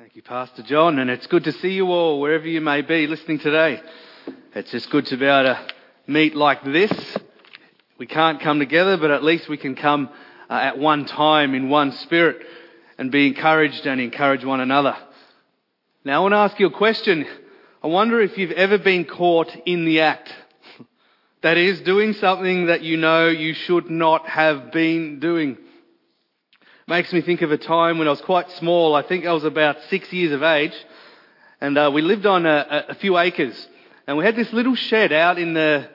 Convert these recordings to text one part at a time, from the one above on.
Thank you, Pastor John, and it's good to see you all wherever you may be listening today. It's just good to be able to meet like this. We can't come together, but at least we can come uh, at one time in one spirit and be encouraged and encourage one another. Now, I want to ask you a question. I wonder if you've ever been caught in the act. That is, doing something that you know you should not have been doing. Makes me think of a time when I was quite small. I think I was about six years of age. And uh, we lived on a, a, few acres. And we had this little shed out in the,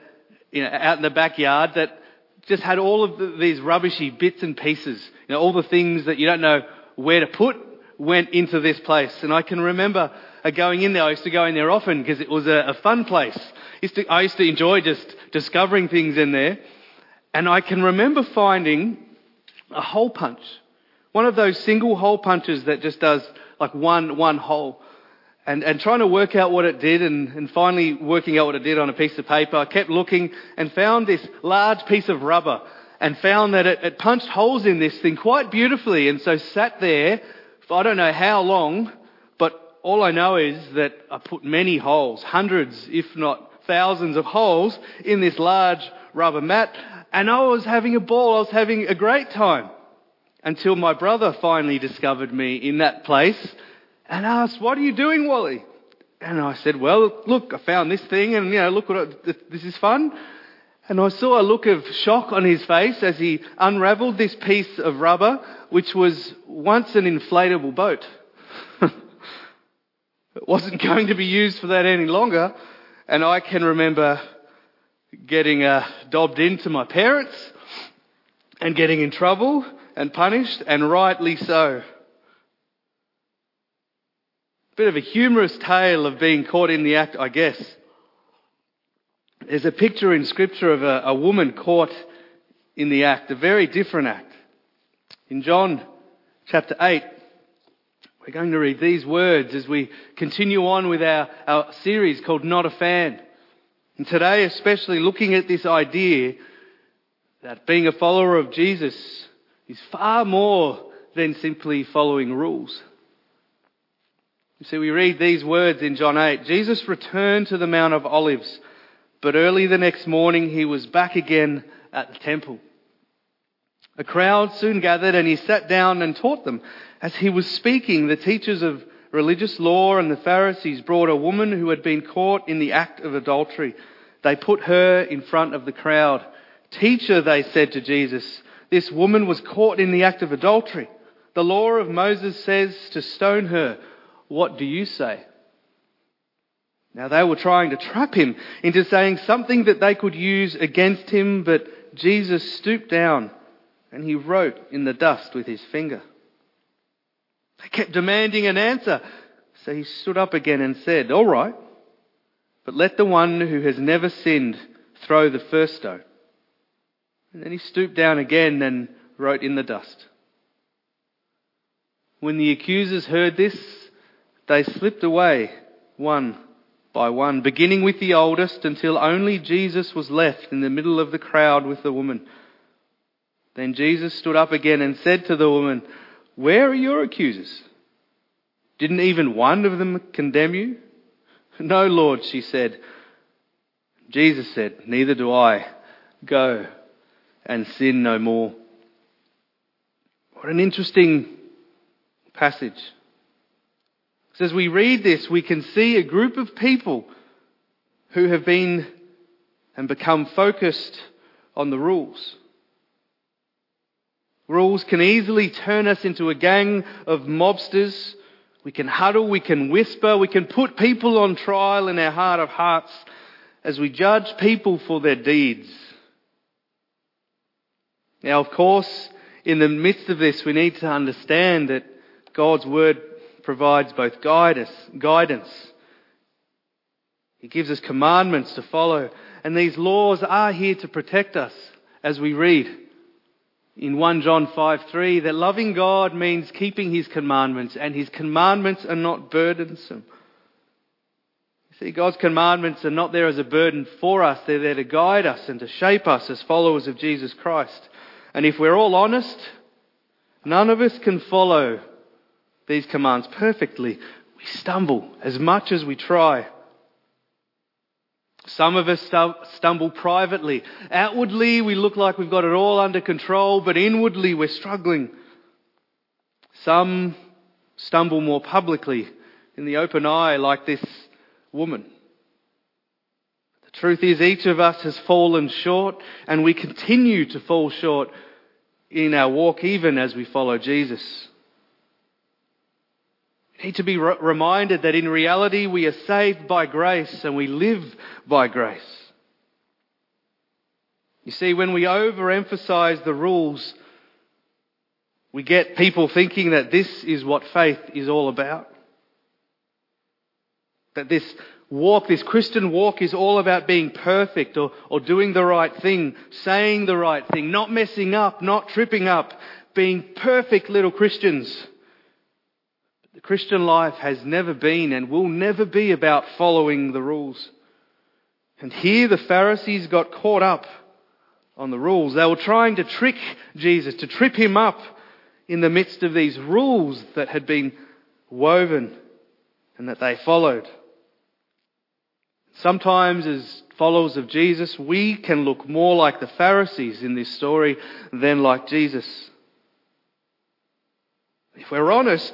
you know, out in the backyard that just had all of the, these rubbishy bits and pieces. You know, all the things that you don't know where to put went into this place. And I can remember uh, going in there. I used to go in there often because it was a, a fun place. I used, to, I used to enjoy just discovering things in there. And I can remember finding a hole punch one of those single hole punches that just does like one, one hole. And, and trying to work out what it did and, and finally working out what it did on a piece of paper, I kept looking and found this large piece of rubber and found that it, it punched holes in this thing quite beautifully. And so sat there for I don't know how long, but all I know is that I put many holes, hundreds, if not thousands of holes in this large rubber mat. And I was having a ball. I was having a great time until my brother finally discovered me in that place and asked, what are you doing, Wally? And I said, well, look, I found this thing and, you know, look what, I, this is fun. And I saw a look of shock on his face as he unraveled this piece of rubber, which was once an inflatable boat. it wasn't going to be used for that any longer. And I can remember getting uh, dobbed into my parents and getting in trouble and punished, and rightly so. Bit of a humorous tale of being caught in the act, I guess. There's a picture in Scripture of a, a woman caught in the act, a very different act. In John chapter 8, we're going to read these words as we continue on with our, our series called Not a Fan. And today, especially looking at this idea that being a follower of Jesus is far more than simply following rules. You see, we read these words in John 8. Jesus returned to the Mount of Olives, but early the next morning he was back again at the temple. A crowd soon gathered and he sat down and taught them. As he was speaking, the teachers of religious law and the Pharisees brought a woman who had been caught in the act of adultery. They put her in front of the crowd. Teacher, they said to Jesus, this woman was caught in the act of adultery. The law of Moses says to stone her. What do you say? Now they were trying to trap him into saying something that they could use against him, but Jesus stooped down and he wrote in the dust with his finger. They kept demanding an answer. So he stood up again and said, All right, but let the one who has never sinned throw the first stone. And then he stooped down again and wrote in the dust. When the accusers heard this, they slipped away one by one, beginning with the oldest until only Jesus was left in the middle of the crowd with the woman. Then Jesus stood up again and said to the woman, Where are your accusers? Didn't even one of them condemn you? No, Lord, she said. Jesus said, Neither do I. Go and sin no more. What an interesting passage. So as we read this, we can see a group of people who have been and become focused on the rules. Rules can easily turn us into a gang of mobsters. We can huddle, we can whisper, we can put people on trial in our heart of hearts as we judge people for their deeds. Now, of course, in the midst of this, we need to understand that God's Word provides both guidance. He gives us commandments to follow. And these laws are here to protect us as we read in 1 John 5 3 that loving God means keeping His commandments and His commandments are not burdensome. See, God's commandments are not there as a burden for us. They're there to guide us and to shape us as followers of Jesus Christ. And if we're all honest, none of us can follow these commands perfectly, we stumble as much as we try. Some of us stumble privately. Outwardly, we look like we've got it all under control, but inwardly, we're struggling. Some stumble more publicly in the open eye, like this woman. The truth is, each of us has fallen short, and we continue to fall short in our walk, even as we follow Jesus. We need to be re- reminded that in reality we are saved by grace and we live by grace. You see, when we overemphasize the rules, we get people thinking that this is what faith is all about. That this walk, this Christian walk is all about being perfect or, or doing the right thing, saying the right thing, not messing up, not tripping up, being perfect little Christians. But The Christian life has never been and will never be about following the rules. And here the Pharisees got caught up on the rules. They were trying to trick Jesus, to trip him up in the midst of these rules that had been woven and that they followed. Sometimes, as followers of Jesus, we can look more like the Pharisees in this story than like Jesus. If we're honest,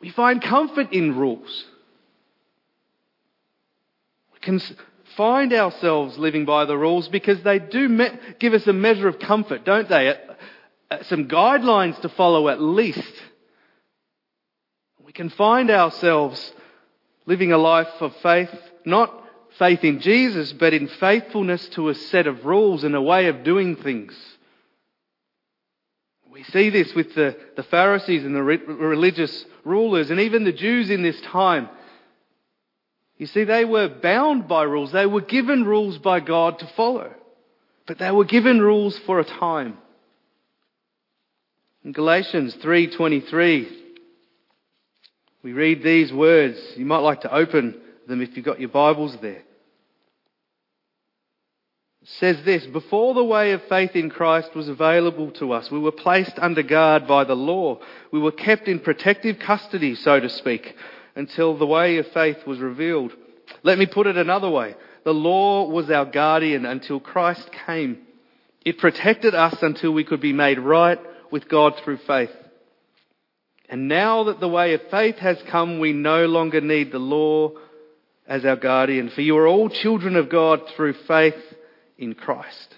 we find comfort in rules. We can find ourselves living by the rules because they do me- give us a measure of comfort, don't they? Some guidelines to follow at least. We can find ourselves living a life of faith, not faith in Jesus, but in faithfulness to a set of rules and a way of doing things. We see this with the, the Pharisees and the re- religious rulers and even the Jews in this time. You see, they were bound by rules. They were given rules by God to follow. But they were given rules for a time. In Galatians 3:23, we read these words. You might like to open them if you've got your Bibles there says this Before the way of faith in Christ was available to us, we were placed under guard by the law. We were kept in protective custody, so to speak, until the way of faith was revealed. Let me put it another way the law was our guardian until Christ came. It protected us until we could be made right with God through faith. And now that the way of faith has come, we no longer need the law as our guardian. For you are all children of God through faith in Christ.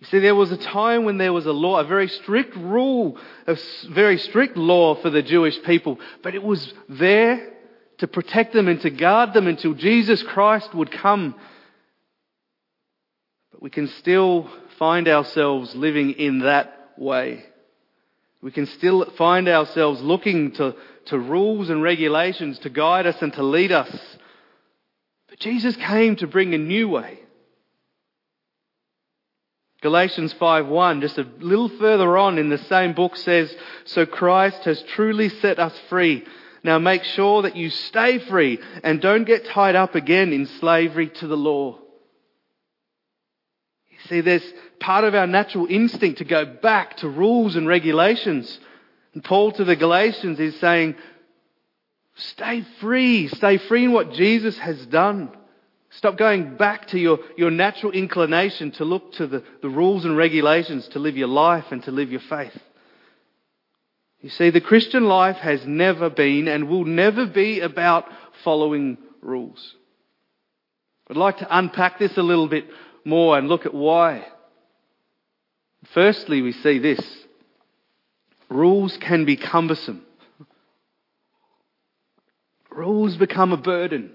You see, there was a time when there was a law, a very strict rule, a very strict law for the Jewish people, but it was there to protect them and to guard them until Jesus Christ would come. But we can still find ourselves living in that way. We can still find ourselves looking to, to rules and regulations to guide us and to lead us. But Jesus came to bring a new way. Galatians 5:1, just a little further on in the same book says, "So Christ has truly set us free. Now make sure that you stay free and don't get tied up again in slavery to the law." You see, there's part of our natural instinct to go back to rules and regulations. And Paul to the Galatians is saying, stay free. Stay free in what Jesus has done. Stop going back to your, your natural inclination to look to the, the rules and regulations to live your life and to live your faith. You see, the Christian life has never been and will never be about following rules. I'd like to unpack this a little bit more and look at why. Firstly, we see this. Rules can be cumbersome. Rules become a burden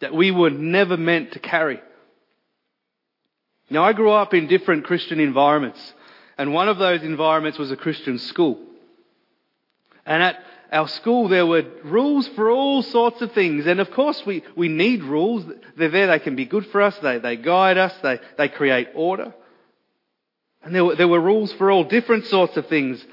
that we were never meant to carry. Now, I grew up in different Christian environments, and one of those environments was a Christian school. And at our school, there were rules for all sorts of things. And of course, we, we need rules. They're there, they can be good for us, they, they guide us, they, they create order. And there were, there were rules for all different sorts of things.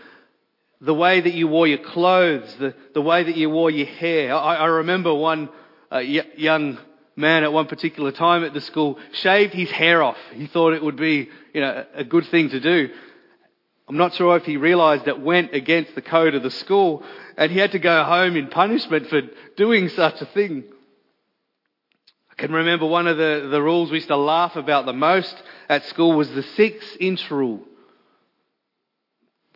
The way that you wore your clothes, the, the way that you wore your hair. I, I remember one uh, a young man at one particular time at the school shaved his hair off. He thought it would be, you know, a good thing to do. I'm not sure if he realized it went against the code of the school and he had to go home in punishment for doing such a thing. Can remember one of the, the rules we used to laugh about the most at school was the six inch rule.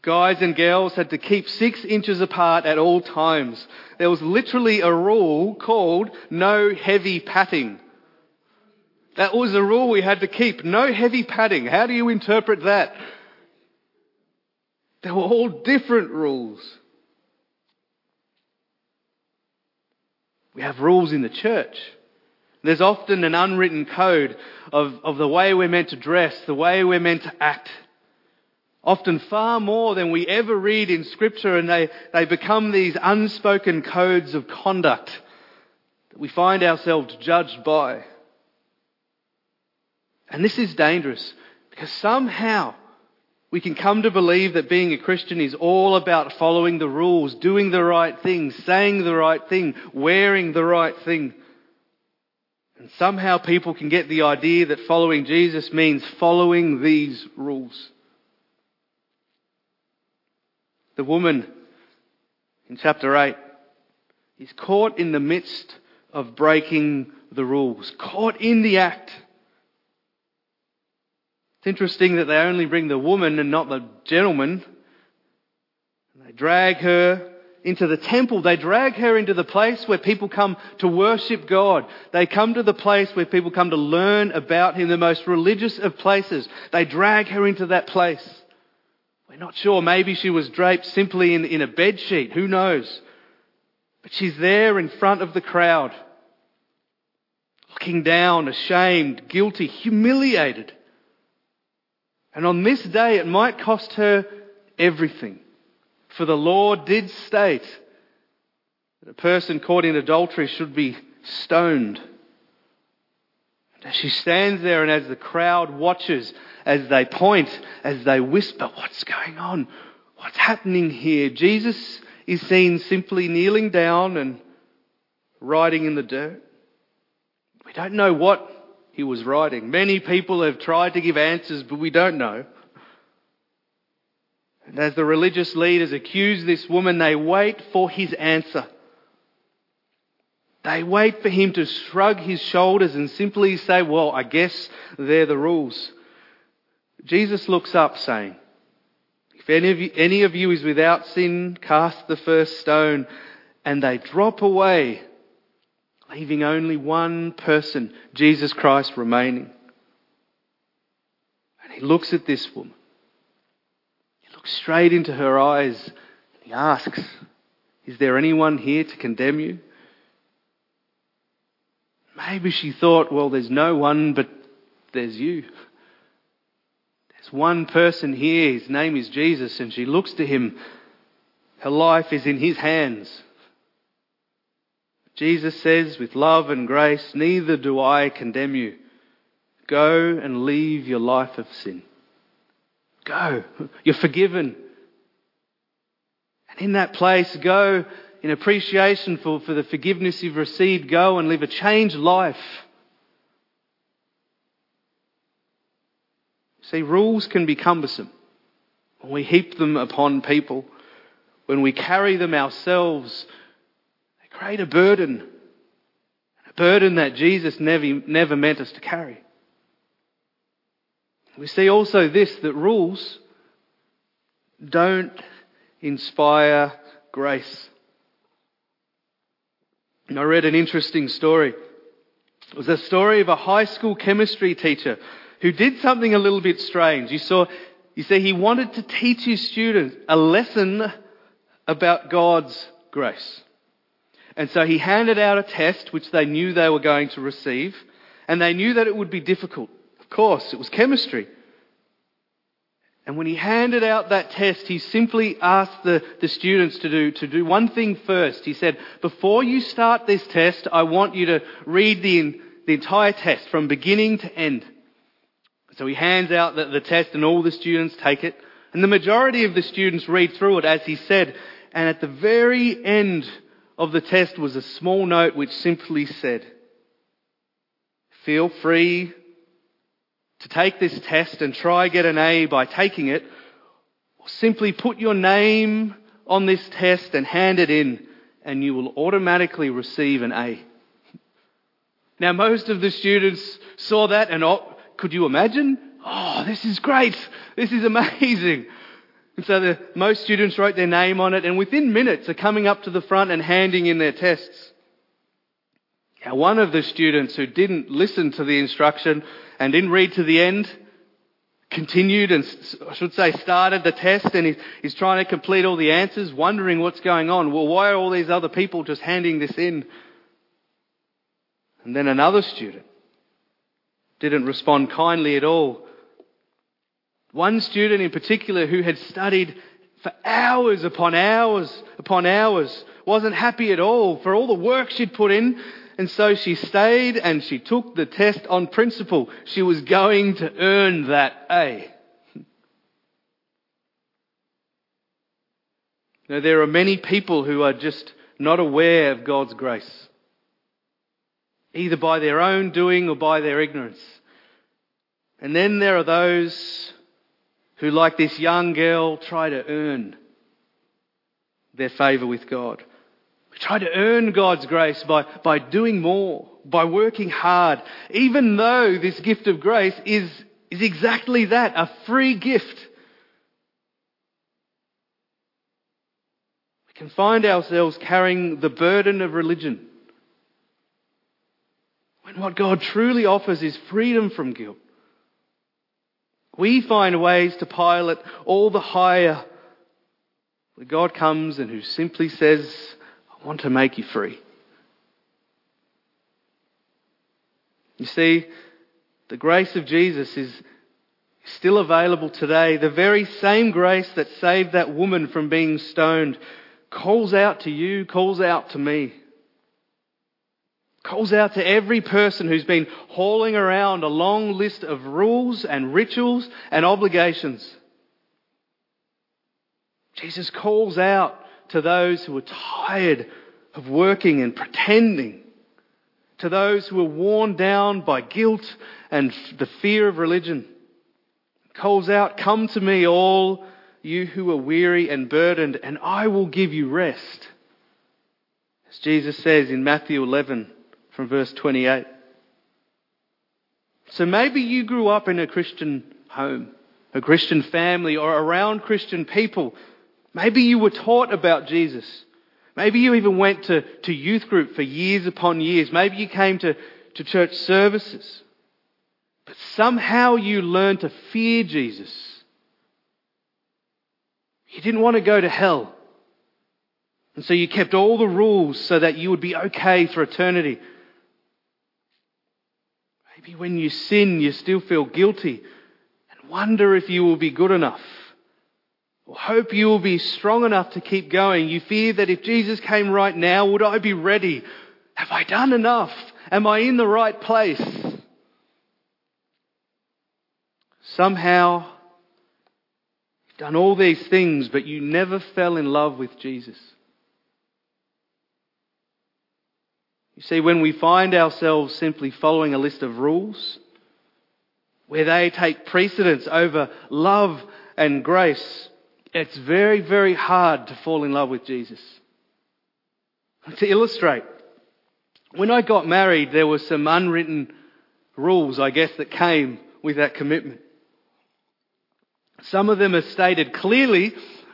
Guys and girls had to keep six inches apart at all times. There was literally a rule called no heavy patting. That was a rule we had to keep. No heavy patting. How do you interpret that? They were all different rules. We have rules in the church. There's often an unwritten code of, of the way we're meant to dress, the way we're meant to act. Often far more than we ever read in scripture and they, they become these unspoken codes of conduct that we find ourselves judged by. And this is dangerous because somehow we can come to believe that being a Christian is all about following the rules, doing the right thing, saying the right thing, wearing the right thing. And somehow people can get the idea that following Jesus means following these rules. The woman in chapter 8 is caught in the midst of breaking the rules, caught in the act. It's interesting that they only bring the woman and not the gentleman. And they drag her into the temple. They drag her into the place where people come to worship God. They come to the place where people come to learn about Him, the most religious of places. They drag her into that place. We're not sure. Maybe she was draped simply in, in a bed sheet. Who knows? But she's there in front of the crowd, looking down, ashamed, guilty, humiliated. And on this day, it might cost her everything. For the law did state that a person caught in adultery should be stoned. And as she stands there and as the crowd watches, as they point, as they whisper, what's going on? What's happening here? Jesus is seen simply kneeling down and writing in the dirt. We don't know what he was writing. Many people have tried to give answers, but we don't know. And as the religious leaders accuse this woman, they wait for his answer. They wait for him to shrug his shoulders and simply say, Well, I guess they're the rules. Jesus looks up, saying, If any of you, any of you is without sin, cast the first stone. And they drop away leaving only one person, Jesus Christ, remaining. And he looks at this woman. Straight into her eyes. He asks, Is there anyone here to condemn you? Maybe she thought, Well, there's no one, but there's you. There's one person here. His name is Jesus. And she looks to him. Her life is in his hands. Jesus says, with love and grace, neither do I condemn you. Go and leave your life of sin. Go. You're forgiven. And in that place, go in appreciation for, for the forgiveness you've received. Go and live a changed life. See, rules can be cumbersome when we heap them upon people, when we carry them ourselves They create a burden. A burden that Jesus never, never meant us to carry. We see also this that rules don't inspire grace. And I read an interesting story. It was a story of a high school chemistry teacher who did something a little bit strange. You saw, you see, he wanted to teach his students a lesson about God's grace. And so he handed out a test which they knew they were going to receive, and they knew that it would be difficult. Course, it was chemistry. And when he handed out that test, he simply asked the, the students to do, to do one thing first. He said, Before you start this test, I want you to read the, the entire test from beginning to end. So he hands out the, the test, and all the students take it. And the majority of the students read through it as he said. And at the very end of the test was a small note which simply said, Feel free to take this test and try get an A by taking it, Or simply put your name on this test and hand it in, and you will automatically receive an A. Now, most of the students saw that, and oh, could you imagine? Oh, this is great. This is amazing. And so the, most students wrote their name on it, and within minutes are coming up to the front and handing in their tests. Now, one of the students who didn't listen to the instruction and didn't read to the end continued and, I should say, started the test and he's, trying to complete all the answers, wondering what's going on. Well, why are all these other people just handing this in? And then another student didn't respond kindly at all. One student in particular who had studied for hours upon hours upon hours wasn't happy at all for all the work she'd put in and so she stayed and she took the test on principle. She was going to earn that A. Now, there are many people who are just not aware of God's grace, either by their own doing or by their ignorance. And then there are those who, like this young girl, try to earn their favour with God. We try to earn God's grace by, by doing more, by working hard, even though this gift of grace is, is exactly that, a free gift. We can find ourselves carrying the burden of religion when what God truly offers is freedom from guilt. We find ways to pile it all the higher God comes and who simply says, I want to make you free. You see, the grace of Jesus is still available today. The very same grace that saved that woman from being stoned calls out to you, calls out to me. Calls out to every person who's been hauling around a long list of rules and rituals and obligations. Jesus calls out to those who are tired of working and pretending, to those who are worn down by guilt and the fear of religion. Calls out, Come to me, all you who are weary and burdened, and I will give you rest. As Jesus says in Matthew 11 from verse 28. So maybe you grew up in a Christian home, a Christian family, or around Christian people Maybe you were taught about Jesus. Maybe you even went to, to youth group for years upon years. Maybe you came to, to church services. But somehow you learned to fear Jesus. You didn't want to go to hell. And so you kept all the rules so that you would be okay for eternity. Maybe when you sin, you still feel guilty and wonder if you will be good enough hope you will be strong enough to keep going. You fear that if Jesus came right now, would I be ready? Have I done enough? Am I in the right place? Somehow, you've done all these things, but you never fell in love with Jesus. You see, when we find ourselves simply following a list of rules, where they take precedence over love and grace, it's very, very hard to fall in love with Jesus. To illustrate, when I got married, there were some unwritten rules, I guess, that came with that commitment. Some of them are stated clearly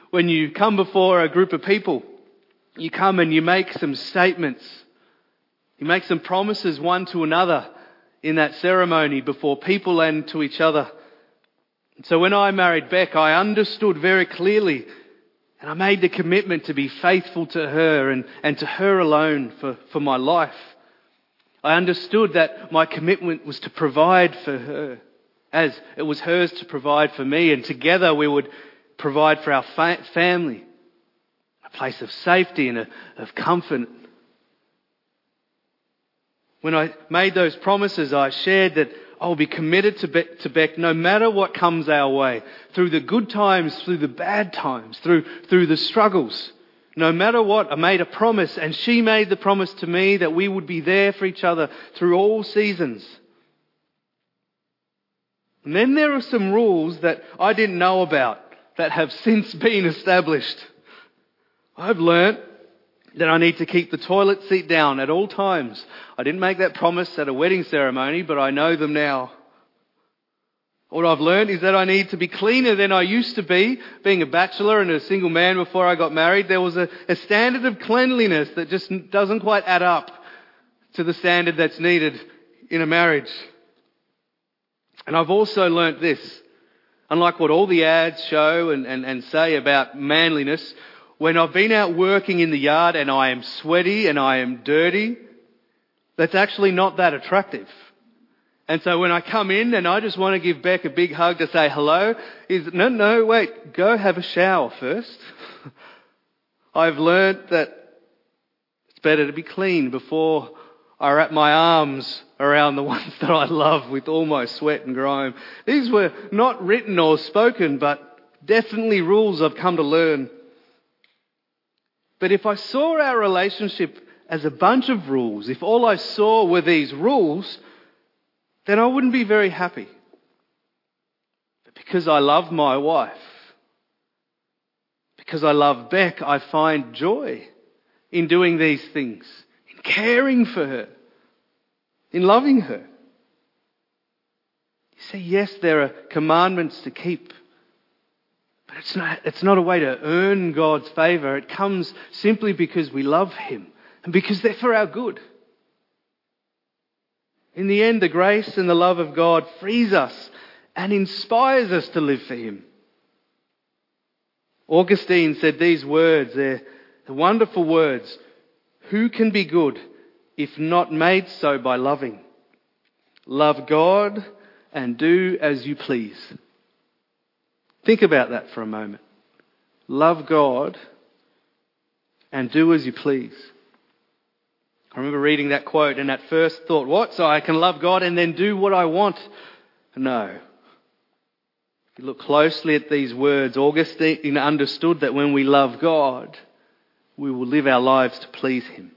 when you come before a group of people. You come and you make some statements. You make some promises one to another in that ceremony before people and to each other. So when I married Beck, I understood very clearly and I made the commitment to be faithful to her and, and to her alone for, for my life. I understood that my commitment was to provide for her as it was hers to provide for me and together we would provide for our fa- family a place of safety and a, of comfort. When I made those promises, I shared that I'll be committed to, Be- to Beck no matter what comes our way. Through the good times, through the bad times, through, through the struggles. No matter what, I made a promise and she made the promise to me that we would be there for each other through all seasons. And then there are some rules that I didn't know about that have since been established. I've learnt that I need to keep the toilet seat down at all times. I didn't make that promise at a wedding ceremony, but I know them now. What I've learned is that I need to be cleaner than I used to be. Being a bachelor and a single man before I got married, there was a, a standard of cleanliness that just doesn't quite add up to the standard that's needed in a marriage. And I've also learnt this. Unlike what all the ads show and, and, and say about manliness, when I've been out working in the yard and I am sweaty and I am dirty, that's actually not that attractive. And so when I come in and I just want to give Beck a big hug to say hello, is no, no, wait, go have a shower first. I've learnt that it's better to be clean before I wrap my arms around the ones that I love with all my sweat and grime. These were not written or spoken, but definitely rules I've come to learn. But if I saw our relationship as a bunch of rules, if all I saw were these rules, then I wouldn't be very happy. But because I love my wife, because I love Beck, I find joy in doing these things, in caring for her, in loving her. You see, yes, there are commandments to keep, but it's not, it's not a way to earn God's favour. It comes simply because we love Him and because they're for our good. In the end, the grace and the love of God frees us and inspires us to live for Him. Augustine said these words, they're the wonderful words. Who can be good if not made so by loving? Love God and do as you please. Think about that for a moment. Love God and do as you please. I remember reading that quote and at first thought, what? So I can love God and then do what I want? No. If you look closely at these words, Augustine understood that when we love God, we will live our lives to please Him.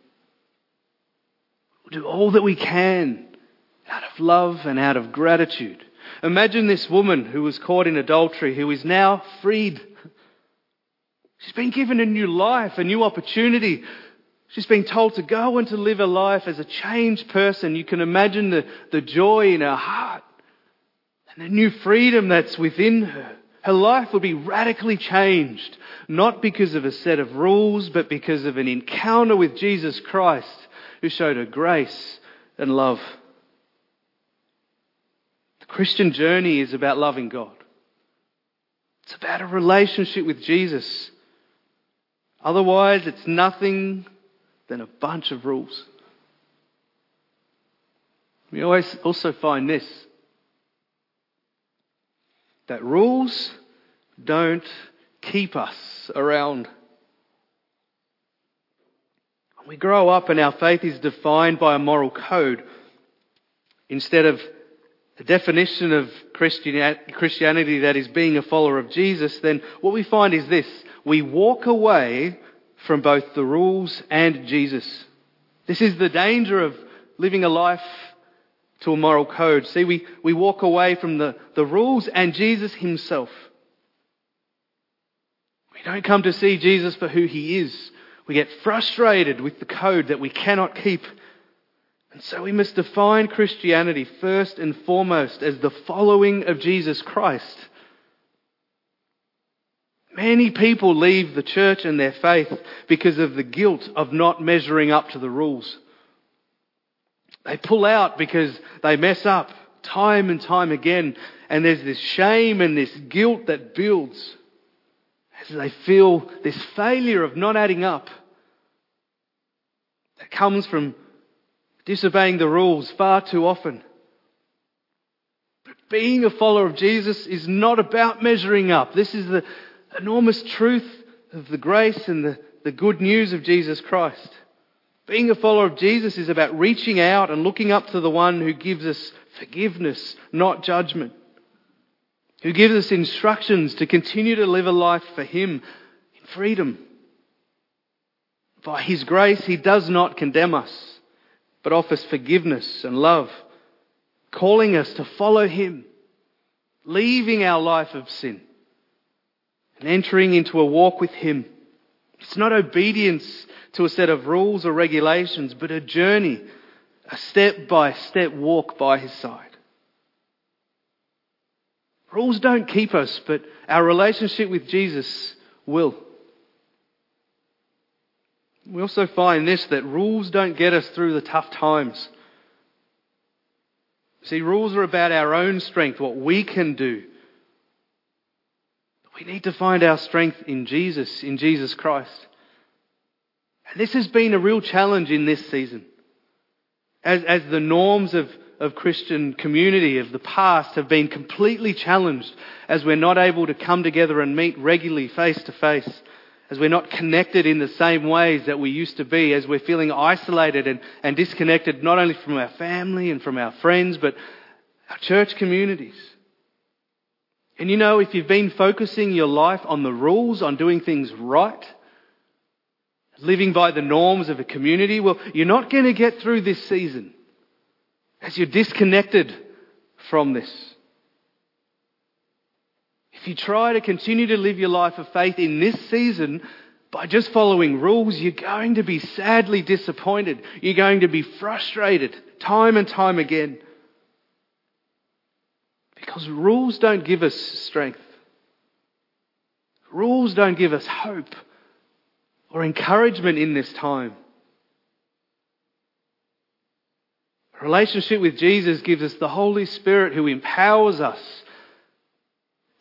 We'll do all that we can out of love and out of gratitude. Imagine this woman who was caught in adultery, who is now freed. She's been given a new life, a new opportunity She's been told to go and to live a life as a changed person. You can imagine the, the joy in her heart and the new freedom that's within her. Her life will be radically changed, not because of a set of rules, but because of an encounter with Jesus Christ who showed her grace and love. Christian journey is about loving God. It's about a relationship with Jesus. Otherwise, it's nothing than a bunch of rules. We always also find this that rules don't keep us around. We grow up and our faith is defined by a moral code instead of a definition of Christianity that is being a follower of Jesus, then what we find is this. We walk away from both the rules and Jesus. This is the danger of living a life to a moral code. See, we, we walk away from the, the rules and Jesus himself. We don't come to see Jesus for who he is. We get frustrated with the code that we cannot keep. And so we must define Christianity first and foremost as the following of Jesus Christ. Many people leave the church and their faith because of the guilt of not measuring up to the rules. They pull out because they mess up time and time again, and there's this shame and this guilt that builds as they feel this failure of not adding up that comes from disobeying the rules far too often. But being a follower of Jesus is not about measuring up. This is the enormous truth of the grace and the, the good news of Jesus Christ. Being a follower of Jesus is about reaching out and looking up to the one who gives us forgiveness, not judgment. Who gives us instructions to continue to live a life for Him in freedom. By His grace, He does not condemn us, but offers forgiveness and love, calling us to follow Him, leaving our life of sin and entering into a walk with Him. It's not obedience to a set of rules or regulations, but a journey, a step by step walk by His side. Rules don't keep us, but our relationship with Jesus will. We also find this that rules don't get us through the tough times. See, rules are about our own strength, what we can do. But we need to find our strength in Jesus, in Jesus Christ. And this has been a real challenge in this season. As, as the norms of, of Christian community of the past have been completely challenged as we're not able to come together and meet regularly face to face as we're not connected in the same ways that we used to be, as we're feeling isolated and, and disconnected not only from our family and from our friends, but our church communities. And you know, if you've been focusing your life on the rules, on doing things right, living by the norms of a community, well, you're not going to get through this season as you're disconnected from this. If you try to continue to live your life of faith in this season by just following rules, you're going to be sadly disappointed. You're going to be frustrated time and time again. Because rules don't give us strength. Rules don't give us hope or encouragement in this time. Relationship with Jesus gives us the Holy Spirit who empowers us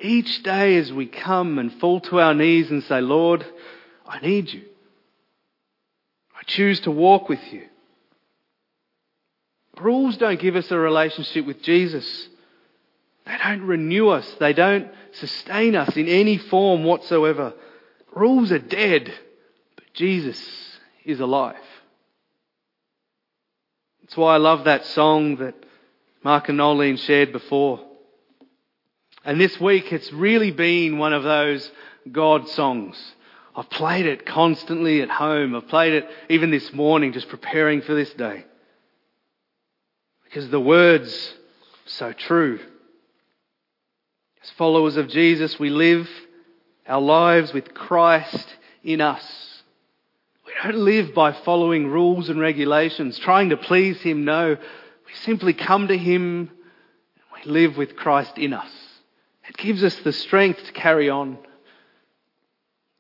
each day as we come and fall to our knees and say, Lord, I need you. I choose to walk with you. Rules don't give us a relationship with Jesus. They don't renew us. They don't sustain us in any form whatsoever. Rules are dead, but Jesus is alive. That's why I love that song that Mark and Nolene shared before. And this week it's really been one of those God songs. I've played it constantly at home. I've played it even this morning just preparing for this day. Because the words so true. As followers of Jesus, we live our lives with Christ in us. We don't live by following rules and regulations, trying to please Him. No, we simply come to Him and we live with Christ in us. It gives us the strength to carry on.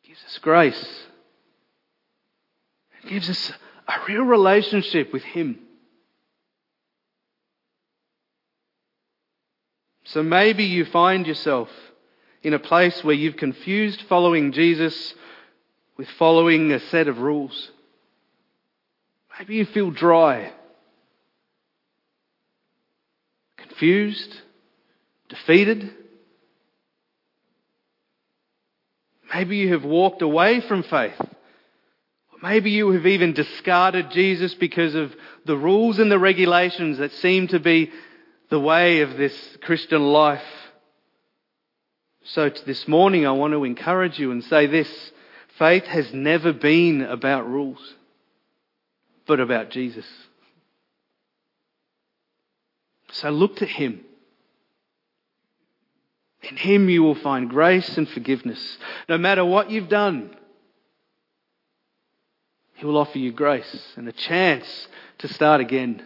It gives us grace. It gives us a real relationship with Him. So maybe you find yourself in a place where you've confused following Jesus with following a set of rules. Maybe you feel dry, confused, defeated. Maybe you have walked away from faith. Maybe you have even discarded Jesus because of the rules and the regulations that seem to be the way of this Christian life. So this morning I want to encourage you and say this. Faith has never been about rules, but about Jesus. So look to Him. In Him you will find grace and forgiveness. No matter what you've done, He will offer you grace and a chance to start again.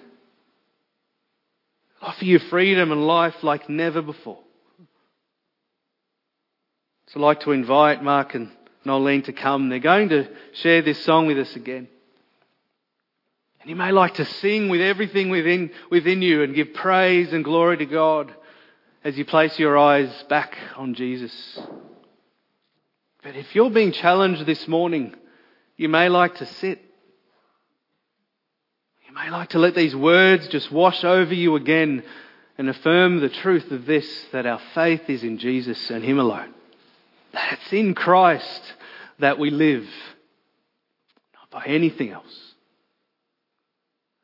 Offer you freedom and life like never before. So I'd like to invite Mark and Nolene to come. They're going to share this song with us again. And you may like to sing with everything within, within you and give praise and glory to God as you place your eyes back on Jesus. But if you're being challenged this morning, you may like to sit. You may like to let these words just wash over you again and affirm the truth of this that our faith is in Jesus and Him alone. That it's in Christ that we live, not by anything else.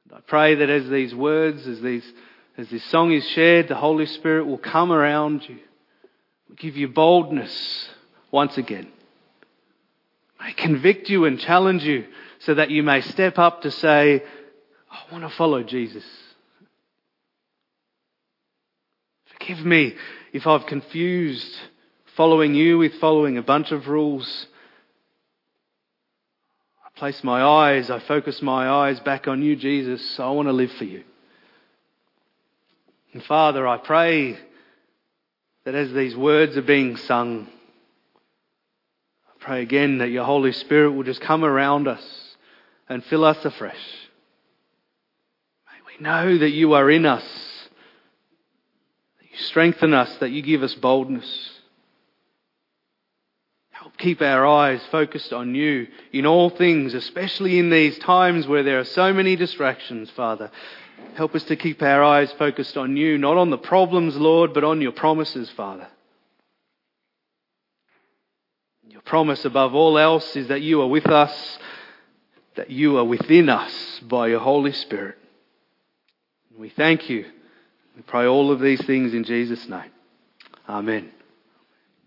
And I pray that as these words, as these as this song is shared, the Holy Spirit will come around you, give you boldness once again, may convict you and challenge you so that you may step up to say, I want to follow Jesus. Forgive me if I've confused following you with following a bunch of rules. I place my eyes, I focus my eyes back on you, Jesus. I want to live for you. And Father, I pray that as these words are being sung, I pray again that your Holy Spirit will just come around us and fill us afresh. May we know that you are in us, that you strengthen us, that you give us boldness. Help keep our eyes focused on you in all things, especially in these times where there are so many distractions, Father. Help us to keep our eyes focused on you, not on the problems, Lord, but on your promises, Father. Your promise above all else is that you are with us, that you are within us by your Holy Spirit. We thank you. We pray all of these things in Jesus' name. Amen.